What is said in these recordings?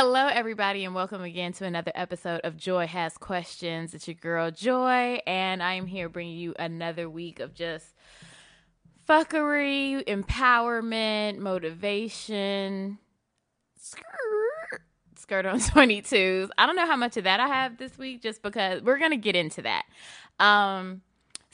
Hello, everybody, and welcome again to another episode of Joy Has Questions. It's your girl, Joy, and I am here bringing you another week of just fuckery, empowerment, motivation. Skirt, skirt on 22s. I don't know how much of that I have this week just because we're going to get into that. Um,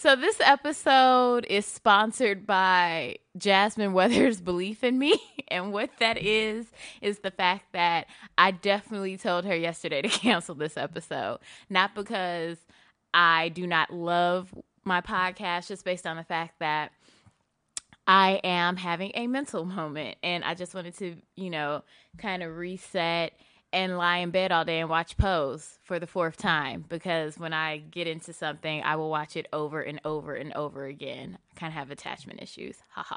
so this episode is sponsored by Jasmine Weathers' belief in me, and what that is is the fact that I definitely told her yesterday to cancel this episode, not because I do not love my podcast, just based on the fact that I am having a mental moment, and I just wanted to, you know, kind of reset and lie in bed all day and watch Pose for the fourth time because when I get into something, I will watch it over and over and over again. I kind of have attachment issues. Haha.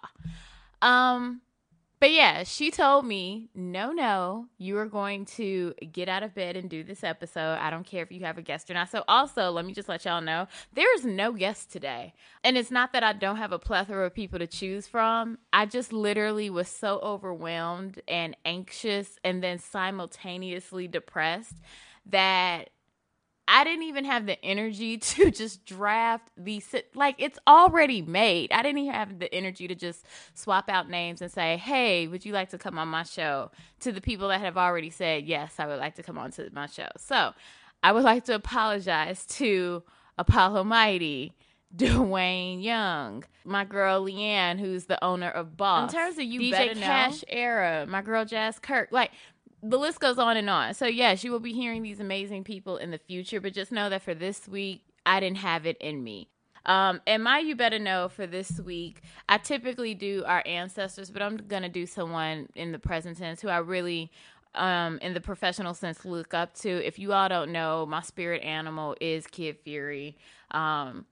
Um, but yeah, she told me, no, no, you are going to get out of bed and do this episode. I don't care if you have a guest or not. So, also, let me just let y'all know there is no guest today. And it's not that I don't have a plethora of people to choose from. I just literally was so overwhelmed and anxious and then simultaneously depressed that I didn't even have the energy to just draft the like it's already made. I didn't even have the energy to just swap out names and say, "Hey, would you like to come on my show?" to the people that have already said, "Yes, I would like to come on to my show." So, I would like to apologize to Apollo Mighty, Dwayne Young, my girl Leanne, who's the owner of Boss. In terms of you DJ Cash know. Era, my girl Jazz Kirk, like the list goes on and on. So yes, you will be hearing these amazing people in the future, but just know that for this week, I didn't have it in me. Um, and my you better know for this week, I typically do our ancestors, but I'm gonna do someone in the present tense who I really um, in the professional sense look up to. If you all don't know, my spirit animal is Kid Fury. Um,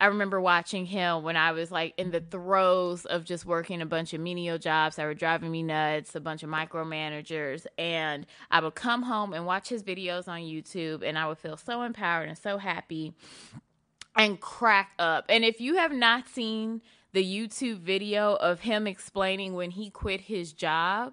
I remember watching him when I was like in the throes of just working a bunch of menial jobs that were driving me nuts, a bunch of micromanagers. And I would come home and watch his videos on YouTube, and I would feel so empowered and so happy and crack up. And if you have not seen the YouTube video of him explaining when he quit his job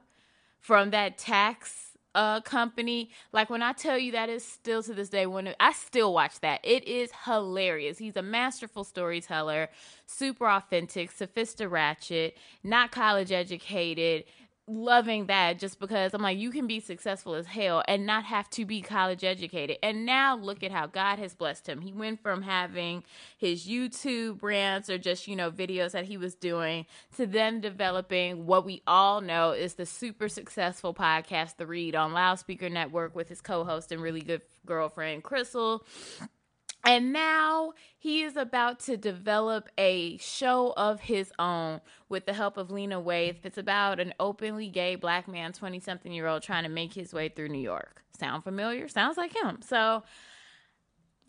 from that tax uh company like when i tell you that is still to this day when i still watch that. It is hilarious. He's a masterful storyteller super authentic sophisticated ratchet not college educated loving that just because I'm like, you can be successful as hell and not have to be college educated. And now look at how God has blessed him. He went from having his YouTube rants or just, you know, videos that he was doing to then developing what we all know is the super successful podcast, The Read on Loudspeaker Network with his co host and really good girlfriend, Crissle. And now he is about to develop a show of his own with the help of Lena Waithe. It's about an openly gay black man, 20 something year old, trying to make his way through New York. Sound familiar? Sounds like him. So,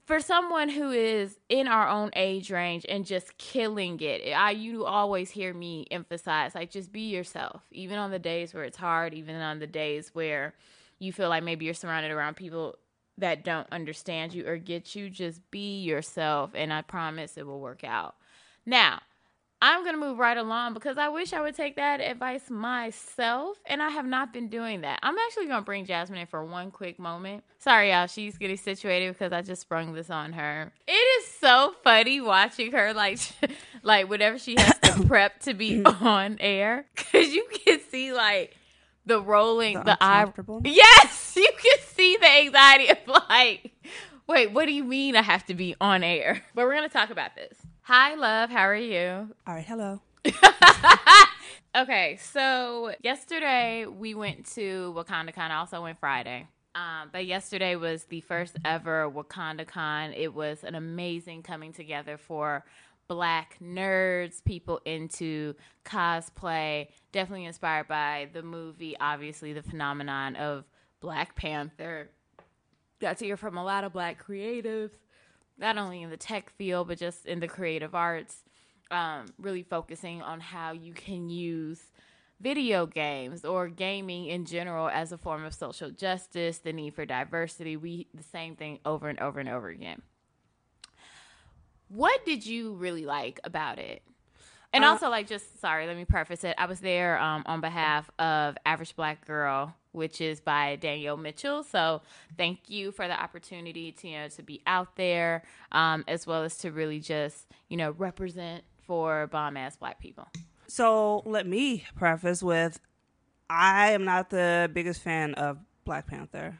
for someone who is in our own age range and just killing it, I you always hear me emphasize like just be yourself, even on the days where it's hard, even on the days where you feel like maybe you're surrounded around people that don't understand you or get you, just be yourself and I promise it will work out. Now, I'm going to move right along because I wish I would take that advice myself, and I have not been doing that. I'm actually going to bring Jasmine in for one quick moment. Sorry, y'all, she's getting situated because I just sprung this on her. It is so funny watching her, like, like whatever she has to prep to be on air, because you can see, like, the rolling the, the eye. Yes, you can see the anxiety of like, wait, what do you mean I have to be on air? But we're gonna talk about this. Hi, love. How are you? All right. Hello. okay, so yesterday we went to WakandaCon. I also went Friday. Um, but yesterday was the first ever WakandaCon. It was an amazing coming together for black nerds, people into cosplay, definitely inspired by the movie, obviously, the phenomenon of Black Panther. Got to hear from a lot of black creatives, not only in the tech field, but just in the creative arts, um, really focusing on how you can use video games or gaming in general as a form of social justice, the need for diversity. We the same thing over and over and over again. What did you really like about it? And uh, also, like, just sorry, let me preface it. I was there um, on behalf of Average Black Girl, which is by Danielle Mitchell. So thank you for the opportunity to you know to be out there, um, as well as to really just you know represent for bomb ass black people. So let me preface with I am not the biggest fan of Black Panther.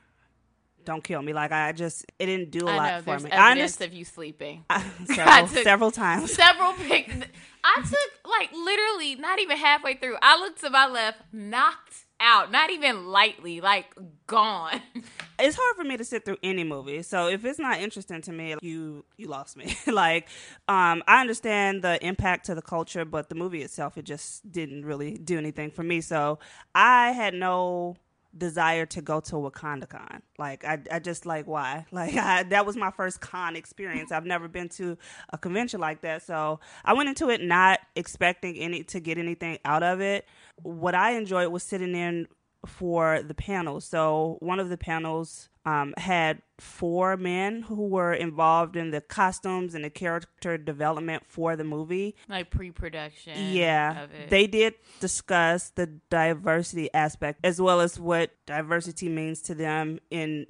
Don't kill me. Like I just it didn't do a I lot know for me. I understand of you sleeping. several, took- several times. Several pics. I took like literally not even halfway through. I looked to my left, knocked out, not even lightly, like gone. It's hard for me to sit through any movie. So if it's not interesting to me, you you lost me. like um I understand the impact to the culture, but the movie itself it just didn't really do anything for me. So I had no desire to go to WakandaCon. Con. Like I, I just like why? Like I, that was my first con experience. I've never been to a convention like that, so I went into it not expecting any to get anything out of it. What I enjoyed was sitting in for the panels. So one of the panels um, had four men who were involved in the costumes and the character development for the movie. like pre-production. Yeah, of it. they did discuss the diversity aspect as well as what diversity means to them in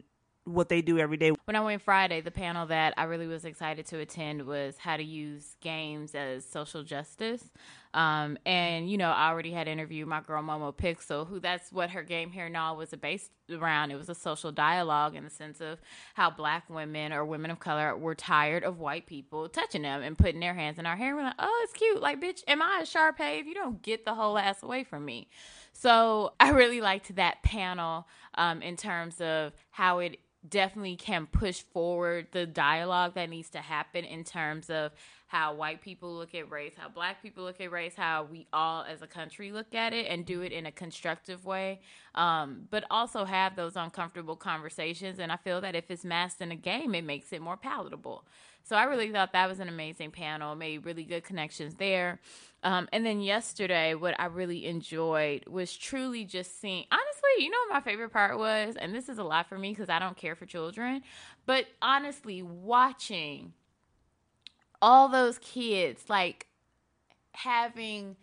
what they do every day. when I went Friday, the panel that I really was excited to attend was how to use games as social justice. Um, and you know, I already had interviewed my girl Momo Pixel, who that's what her game Hair Nah was based around. It was a social dialogue in the sense of how black women or women of color were tired of white people touching them and putting their hands in our hair. We're like, oh, it's cute. Like, bitch, am I a Sharpay if you don't get the whole ass away from me? So I really liked that panel um, in terms of how it definitely can push forward the dialogue that needs to happen in terms of how white people look at race, how black people look at race, how we all as a country look at it and do it in a constructive way. Um, but also have those uncomfortable conversations. And I feel that if it's masked in a game, it makes it more palatable. So I really thought that was an amazing panel, made really good connections there. Um, and then yesterday, what I really enjoyed was truly just seeing, honestly, you know what my favorite part was? And this is a lot for me because I don't care for children, but honestly, watching all those kids like having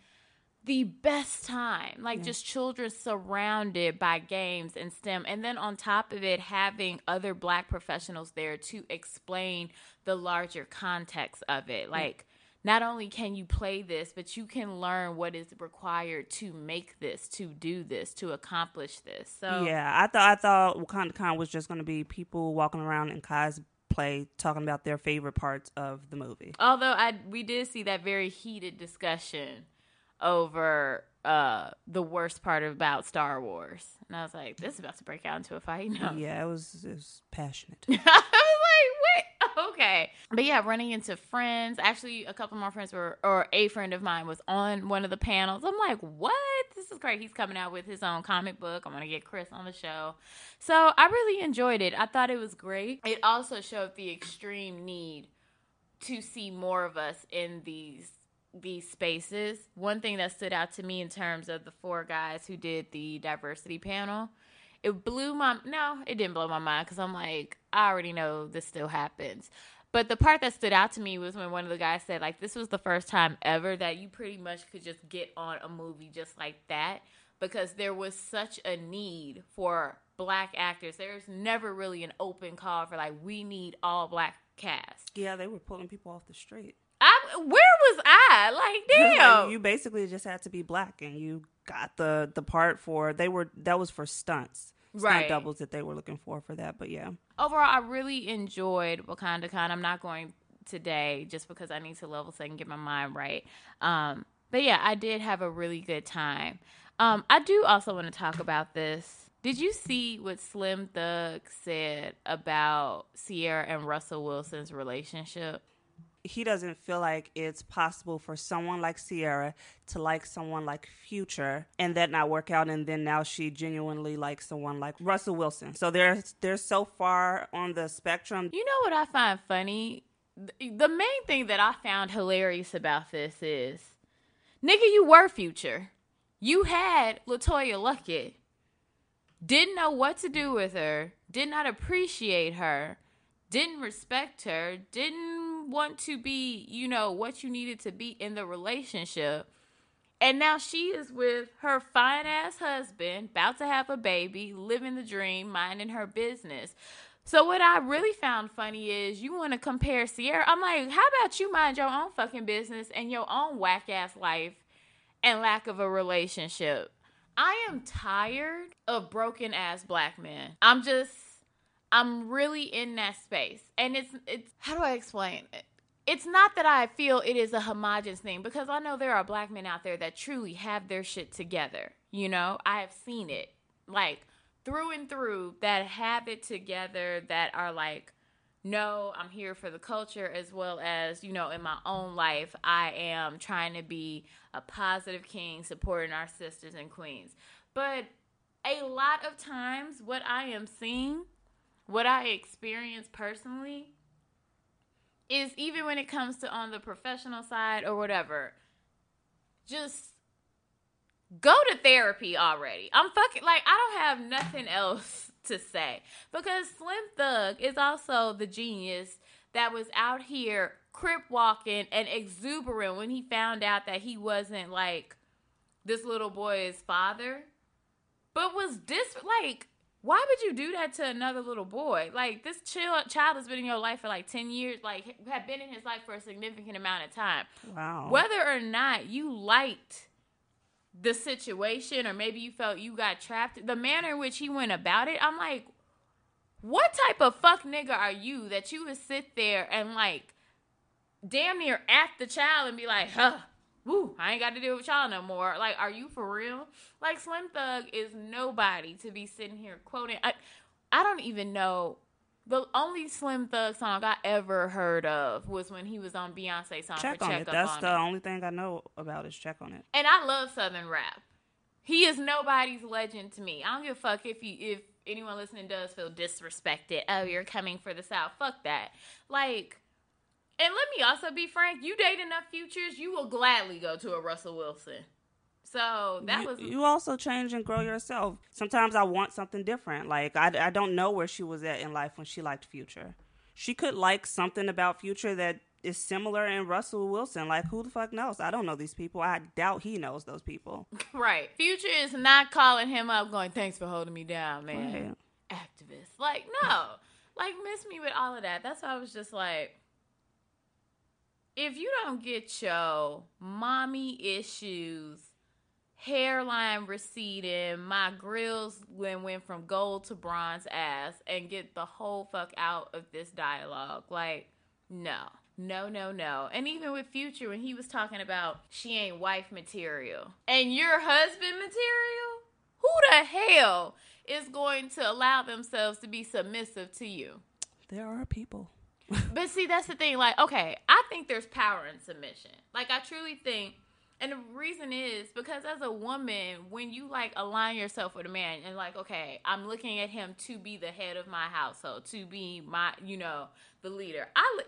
the best time like just children surrounded by games and STEM. And then on top of it having other black professionals there to explain the larger context of it. Like not only can you play this but you can learn what is required to make this to do this to accomplish this. So Yeah, I thought I thought Wakanda Con was just going to be people walking around in cosplay talking about their favorite parts of the movie. Although I we did see that very heated discussion over uh the worst part about Star Wars. And I was like, this is about to break out into a fight. No. Yeah, it was it was passionate. I was like, wait, okay. But yeah, running into friends. Actually, a couple more friends were, or a friend of mine was on one of the panels. I'm like, what? This is great. He's coming out with his own comic book. I'm going to get Chris on the show. So I really enjoyed it. I thought it was great. It also showed the extreme need to see more of us in these these spaces. One thing that stood out to me in terms of the four guys who did the diversity panel, it blew my no, it didn't blow my mind because I'm like, I already know this still happens. But the part that stood out to me was when one of the guys said, like, this was the first time ever that you pretty much could just get on a movie just like that because there was such a need for black actors. There's never really an open call for like we need all black cast. yeah, they were pulling people off the street. I where was I? Like damn. You basically just had to be black, and you got the the part for they were that was for stunts, stunt Right. doubles that they were looking for for that. But yeah, Overall, I really enjoyed Wakanda Con. I'm not going today just because I need to level set and get my mind right. Um, but yeah, I did have a really good time. Um, I do also want to talk about this. Did you see what Slim Thug said about Ciara and Russell Wilson's relationship? He doesn't feel like it's possible for someone like Ciara to like someone like Future and that not work out and then now she genuinely likes someone like Russell Wilson. So they're they're so far on the spectrum. You know what I find funny? The main thing that I found hilarious about this is, nigga, you were future. You had LeToya Luckett. Didn't know what to do with her. Did not appreciate her. Didn't respect her. Didn't want to be, you know, what you needed to be in the relationship. And now she is with her fine ass husband, about to have a baby, living the dream, minding her business. So what I really found funny is you want to compare Ciara. I'm like, how about you mind your own fucking business and your own whack ass life and lack of a relationship? I am tired of broken ass black men. I'm just I'm really in that space. And it's it's how do I explain it? It's not that I feel it is a homogenous thing because I know there are black men out there that truly have their shit together. You know, I have seen it. Like through and through that have it together that are like no, I'm here for the culture as well as, you know, in my own life, I am trying to be a positive king supporting our sisters and queens. But a lot of times, what I am seeing, what I experience personally, is even when it comes to on the professional side or whatever, just go to therapy already. I'm fucking like I don't have nothing else to say because Slim Thug is also the genius that was out here crip walking and exuberant when he found out that he wasn't like this little boy's father, but was dis like. Why would you do that to another little boy? Like this child, child has been in your life for like ten years, like have been in his life for a significant amount of time. Wow. Whether or not you liked the situation or maybe you felt you got trapped, the manner in which he went about it, I'm like, what type of fuck nigga are you that you would sit there and like damn near at the child and be like, huh, woo, I ain't got to deal with y'all no more. Like, are you for real? Like, Slim Thug is nobody to be sitting here quoting. I, I don't even know. The only Slim Thug song I ever heard of was when he was on Beyonce song check on Check it. That's on the It. only thing I know about is check on it. And I love Southern rap. He is nobody's legend to me. I don't give a fuck if you if anyone listening does feel disrespected. Oh, you're coming for the South. Fuck that. Like, and let me also be frank. You date enough futures, you will gladly go to a Russell Wilson. So that you, was you also change and grow yourself. Sometimes I want something different. Like I, I don't know where she was at in life when she liked Future. She could like something about Future that is similar in Russell Wilson. Like who the fuck knows? I don't know these people. I doubt he knows those people. right. Future is not calling him up, going, "Thanks for holding me down, man." Right. Activist, like no, like miss me with all of that. That's why I was just like. If you don't get your mommy issues, hairline receding, my grills went went from gold to bronze ass, and get the whole fuck out of this dialogue, like no. No, no, no. And even with Future, when he was talking about she ain't wife material and your husband material, who the hell is going to allow themselves to be submissive to you? There are people. But see, that's the thing. Like, okay, I think there's power in submission. Like, I truly think, and the reason is because as a woman, when you like align yourself with a man and like, okay, I'm looking at him to be the head of my household, to be my, you know, the leader. I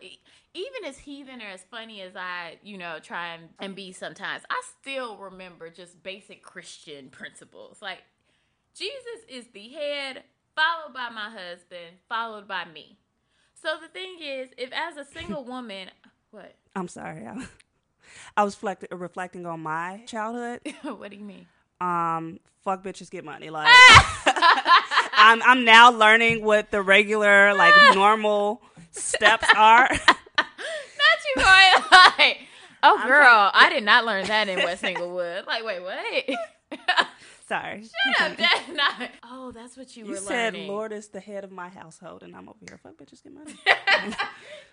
even as heathen or as funny as I, you know, try and, and be sometimes, I still remember just basic Christian principles. Like, Jesus is the head, followed by my husband, followed by me. So the thing is, if as a single woman, what? I'm sorry. I, I was reflect, reflecting on my childhood. what do you mean? Um, fuck bitches get money. Like I'm I'm now learning what the regular like normal steps are. Not you going like, oh girl, I did not learn that in West Englewood. Like, wait, what? Sorry. Shut up, that's not. Oh, that's what you, were. You were said learning. Lord is the head of my household, and I'm over here. Fuck bitches get money.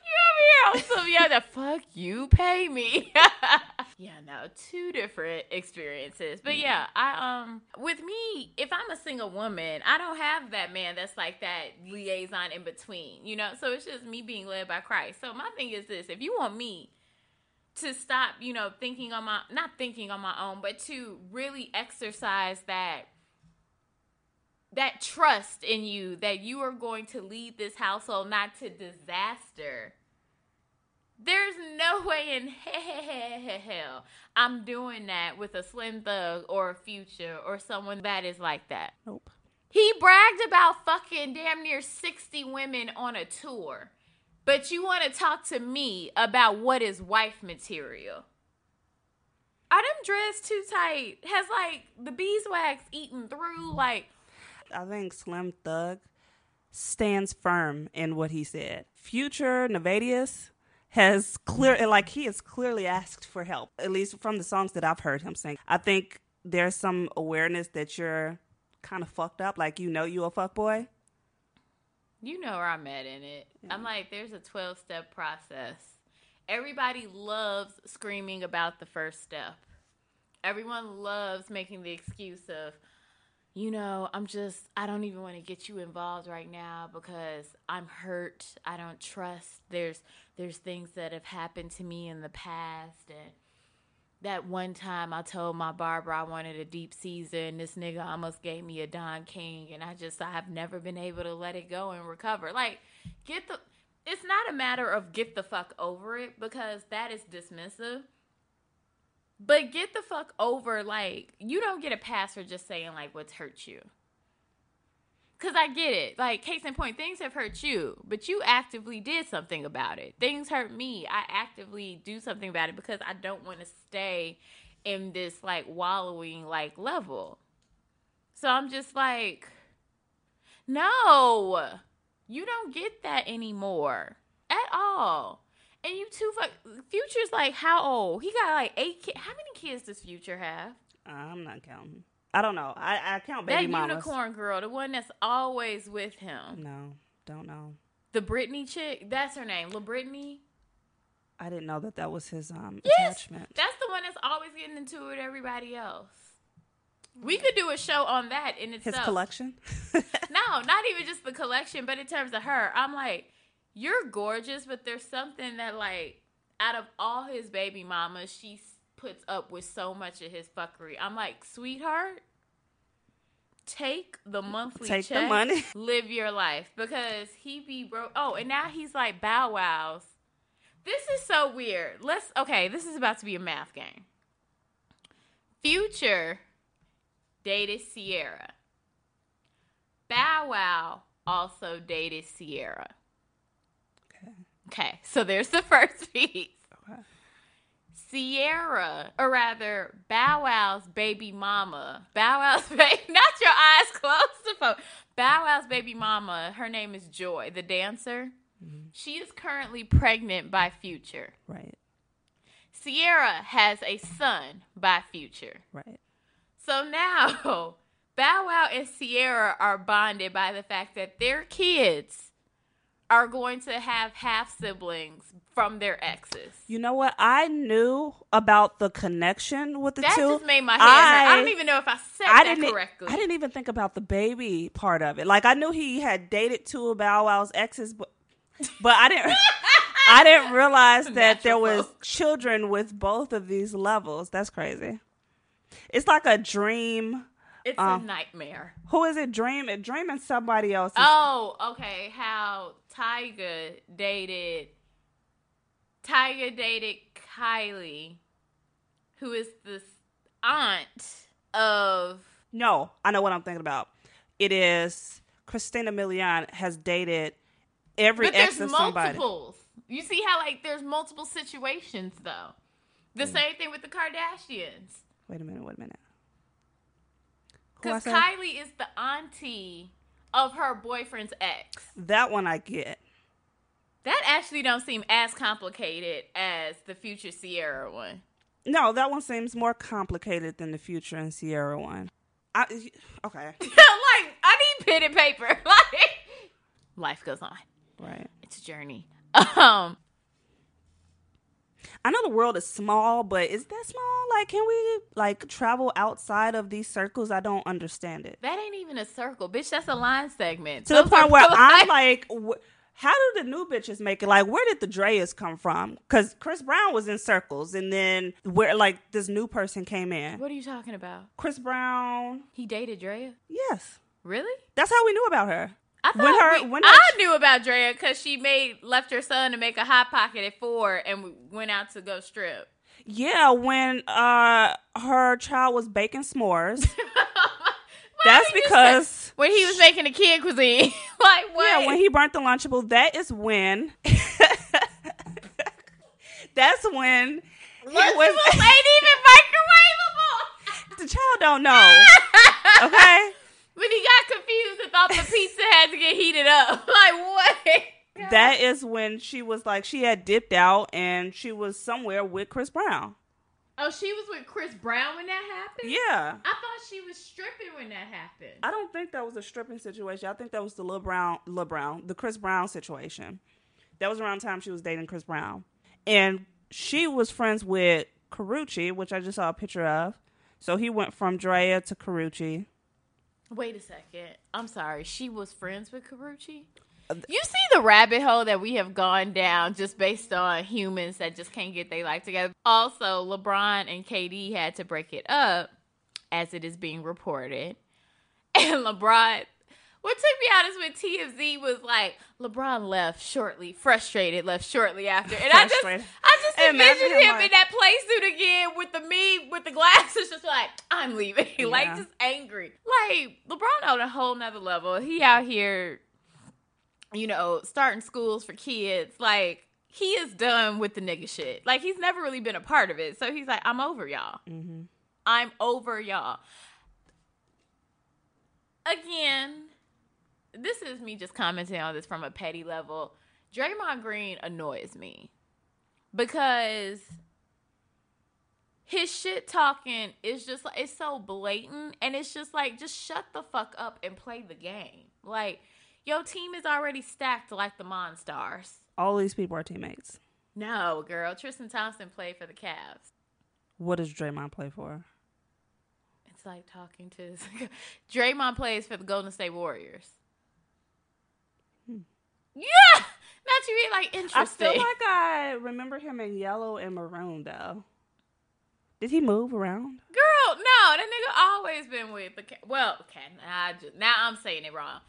You over here on some yeah, the fuck you pay me. yeah, no, two different experiences. But yeah, I um with me, if I'm a single woman, I don't have that man that's like that liaison in between, you know? So it's just me being led by Christ. So my thing is this, if you want me to stop, you know, thinking on my not thinking on my own, but to really exercise that that trust in you that you are going to lead this household not to disaster. There's no way in hell I'm doing that with a Slim Thug or a Future or someone that is like that. Nope. He bragged about fucking damn near 60 women on a tour. But you want to talk to me about what is wife material? Are them dreads too tight? Has like the beeswax eaten through? Like, I think Slim Thug stands firm in what he said. Future Nayvadius has clear like he has clearly asked for help. At least from the songs that I've heard him sing. I think there's some awareness that you're kind of fucked up, like you know you a fuck boy. You know where I'm at in it. I'm like, there's a 12 step process. Everybody loves screaming about the first step. Everyone loves making the excuse of, you know, I'm just, I don't even want to get you involved right now because I'm hurt. I don't trust. There's, there's things that have happened to me in the past. And that one time I told my barber I wanted a deep and this nigga almost gave me a Don King and I just I have never been able to let it go and recover. Like get the it's not a matter of get the fuck over it because that is dismissive. But get the fuck over like you don't get a pass for just saying like what's hurt you. Cause I get it. Like case in point, things have hurt you, but you actively did something about it. Things hurt me. I actively do something about it because I don't want to stay in this like wallowing like level. So I'm just like, no, you don't get that anymore at all. And you two fuck Future's like how old? He got like eight kids. How many kids does Future have? I'm not counting. I don't know. I, I count baby that mamas. unicorn girl, the one that's always with him. No, don't know. The Brittany chick, that's her name. La Brittany. I didn't know that that was his um Yes, attachment. that's the one that's always getting into it with everybody else. We could do a show on that in His collection. No, not even just the collection, but in terms of her, I'm like, you're gorgeous, but there's something that like, out of all his baby mamas, she s- puts up with so much of his fuckery. I'm like, sweetheart, take the monthly Take the money. live your life because he be broke. Oh, and now he's like Bow Wow's. This is so weird. Let's okay. This is about to be a math game. Future dated Ciara. Bow Wow also dated Ciara. Okay. Okay, so there's the first piece. Ciara, or rather, Bow Wow's baby mama. Bow Wow's baby, not your eyes closed to phone. Bow Wow's baby mama, her name is Joy, the dancer. Mm-hmm. She is currently pregnant by Future. Right. Ciara has a son by Future. Right. So now, Bow Wow and Ciara are bonded by the fact that their kids are going to have half siblings from their exes. You know what? I knew about the connection with the That two. just made my head. I I- don't even know if I said I that didn't. correctly. I didn't even think about the baby part of it. Like I knew he had dated two of Bow Wow's exes, but but I didn't. I didn't realize that there was folk. children with both of these levels. That's crazy. It's like a dream. It's um, a nightmare. Who is it? Dream? Dreaming somebody else. Oh, okay. How Tyga dated Tyga dated Kylie, who is the aunt of No, I know what I'm thinking about. It is Christina Milian has dated every But ex there's of somebody. multiples. You see how like there's multiple situations though. The mm. same thing with the Kardashians. Wait a minute. Wait a minute. Because? Kylie is the auntie of her boyfriend's ex. That one I get. That actually don't seem as complicated as the future Ciara one. No, that one seems more complicated than the Future and Ciara one. I okay, like I need pen and paper. Like life goes on. right. It's a journey. Um, I know the world is small, but is that small? Like, can we like travel outside of these circles? I don't understand it. that ain't even a circle, bitch. That's a line segment. To the point where I'm like, wh- how do the new bitches make it? Like, where did the Drayas come from? Because Chris Brown was in circles, and then where like this new person came in. What are you talking about? Chris Brown, He dated Draya? yes, Really? that's how we knew about her. I thought When her- we- when I knew about Draya because she made left her son to make a hot pocket at four and we went out to go strip. Yeah, when uh her child was baking s'mores. That's because when he was making the kid cuisine, like what? yeah, when he burnt the lunchable, that is when. that's when Lunchables ain't even microwavable. the child don't know. Okay. When he got confused and thought the pizza had to get heated up. Like what? That is when she was like she had dipped out and she was somewhere with Chris Brown. Oh, she was with Chris Brown when that happened. Yeah. I thought she was stripping when that happened. I don't think that was a stripping situation. I think that was the Lil Brown, Lil Brown, the Chris Brown situation. That was around the time she was dating Chris Brown, and she was friends with Karrueche, which I just saw a picture of. So he went from Draya to Karrueche. Wait a second. I'm sorry. She was friends with Karrueche. You see the rabbit hole that we have gone down just based on humans that just can't get their life together. Also, LeBron and KD had to break it up, as it is being reported. And LeBron, what took me out is when TMZ was like, LeBron left shortly, frustrated, left shortly after. And I just, I just Imagine envisioned him in that play suit again with the me with the glasses, just like I'm leaving, like just angry. Like LeBron on a whole nother level. He out here, you know, starting schools for kids. Like he is done with the nigga shit. Like he's never really been a part of it. So he's like, I'm over y'all. Mm-hmm. I'm over y'all. Again, this is me just commenting on this from a petty level. Draymond Green annoys me because his shit talking is just it's so blatant and it's just like just shut the fuck up and play the game. Like your team is already stacked like the Monstars. All these people are teammates. No, girl, Tristan Thompson played for the Cavs. What does Draymond play for? It's like talking to Draymond plays for the Golden State Warriors. Hmm. Yeah, not you be like interesting. I feel like I remember him in yellow and maroon though. Did he move around? Girl, no, that nigga always been with the Ca- well, okay, I just, now I'm saying it wrong.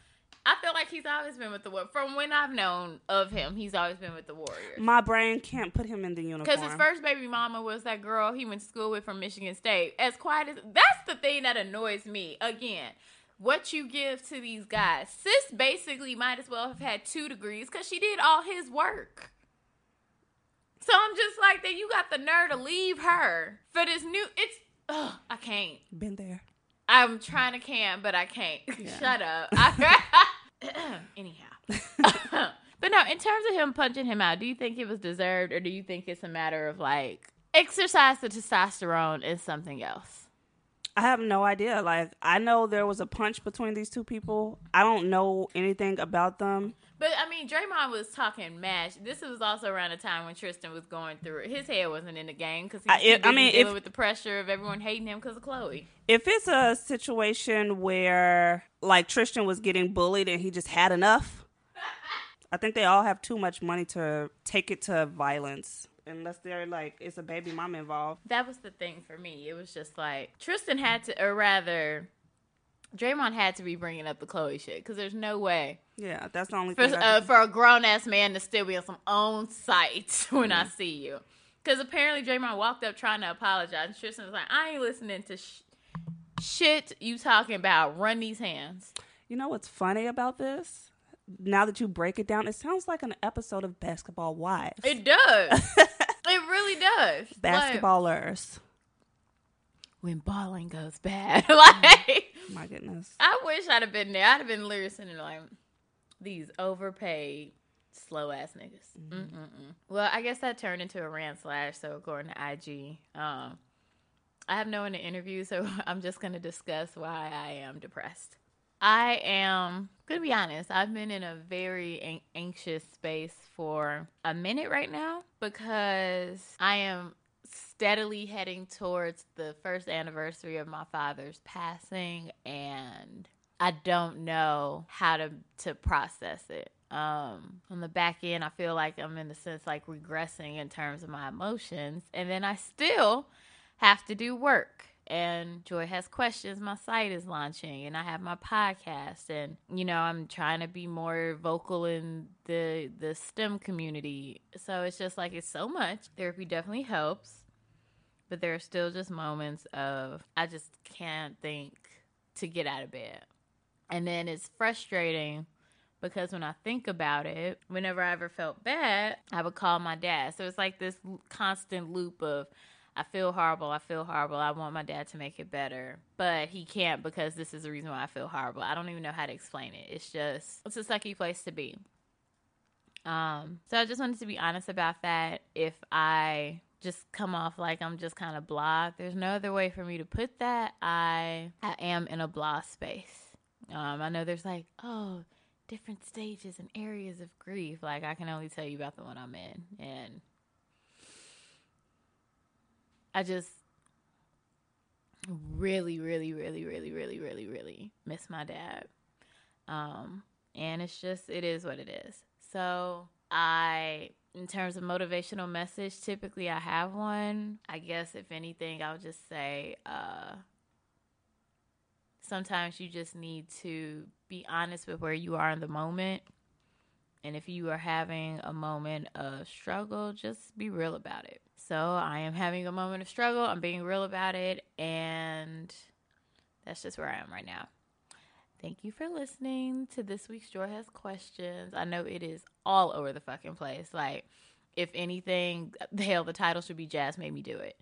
I feel like he's always been with the Warriors. From when I've known of him, he's always been with the Warriors. My brain can't put him in the uniform. Because his first baby mama was that girl he went to school with from Michigan State. As quiet as that's the thing that annoys me. Again, what you give to these guys. Sis basically might as well have had two degrees because she did all his work. So I'm just like that. You got the nerve to leave her for this new. It's. Ugh, I can't. been there. I'm trying to can, but I can't. Yeah. Shut up. I- Anyhow. but no, in terms of him punching him out, do you think it was deserved or do you think it's a matter of like exercise the testosterone is something else? I have no idea. Like I know there was a punch between these two people. I don't know anything about them. But I mean, Draymond was talking mash. This was also around the time when Tristan was going through it. His head wasn't in the game because he I- I mean, dealing if- with the pressure of everyone hating him because of Khloe. If it's a situation where like Tristan was getting bullied and he just had enough, I think they all have too much money to take it to violence. Unless they're like it's a baby mom involved. That was the thing for me. It was just like Tristan had to, or rather, Draymond had to be bringing up the Khloe shit because there's no way Yeah, that's the only for thing. Uh, for a grown ass man to still be on some own site when I see you. Because apparently Draymond walked up trying to apologize. And Tristan was like, "I ain't listening to sh- shit you talking about. Run these hands." you know what's funny about this? Now that you break it down, it sounds like an episode of Basketball Wives. It does. it really does. Like, Basketballers. when balling goes bad, like. My goodness. I wish I'd have been there. I'd have been literally sitting like these overpaid, slow ass niggas. Mm-mm-mm. Well, I guess that turned into a rant slash. So according to IG, um, I have no one to interview, so I'm just gonna discuss why I am depressed. I am gonna be honest. I've been in a very an- anxious space for a minute right now because I am steadily heading towards the first anniversary of my father's passing and I don't know how to to process it. Um on the back end I feel like I'm in a sense like regressing in terms of my emotions and then I still have to do work. And Joy has questions. My site is launching, and I have my podcast, and you know I'm trying to be more vocal in the the STEM community. So it's just like it's so much. Therapy definitely helps, but there are still just moments of I just can't think to get out of bed, and then it's frustrating because when I think about it, whenever I ever felt bad, I would call my dad. So it's like this constant loop of I feel horrible, I feel horrible, I want my dad to make it better. But he can't because this is the reason why I feel horrible. I don't even know how to explain it. It's just it's a sucky place to be. Um, so I just wanted to be honest about that. If I just come off like I'm just kind of blah, there's no other way for me to put that. I I am in a blah space. Um, I know there's like, oh, different stages and areas of grief. Like I can only tell you about the one I'm in, and I just really, really, really, really, really, really, really miss my dad. Um, and it's just it is what it is. So I in terms of motivational message, typically I have one. I guess if anything, I'll just say uh sometimes you just need to be honest with where you are in the moment. And if you are having a moment of struggle, just be real about it. So I am having a moment of struggle. I'm being real about it. And that's just where I am right now. Thank you for listening to this week's Joy Has Questions. I know it is all over the fucking place. Like, if anything, hell, the title should be Jazz Made Me Do It.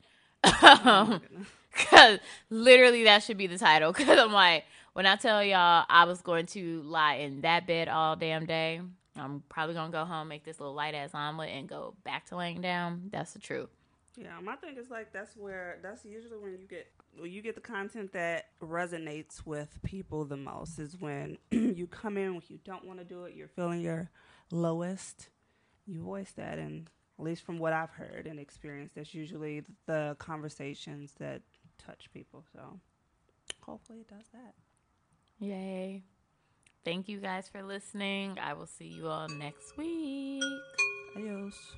Um, Cause literally that should be the title. Cause I'm like, when I tell y'all I was going to lie in that bed all damn day, I'm probably gonna go home, make this little light ass omelet, and go back to laying down. That's the truth. Yeah, my thing is like that's where that's usually when you get when you get the content that resonates with people the most is when you come in when you don't want to do it, you're feeling your lowest, you voice that and at least from what I've heard and experienced, that's usually the conversations that touch people. So hopefully it does that. Yay. Thank you guys for listening. I will see you all next week. Adios.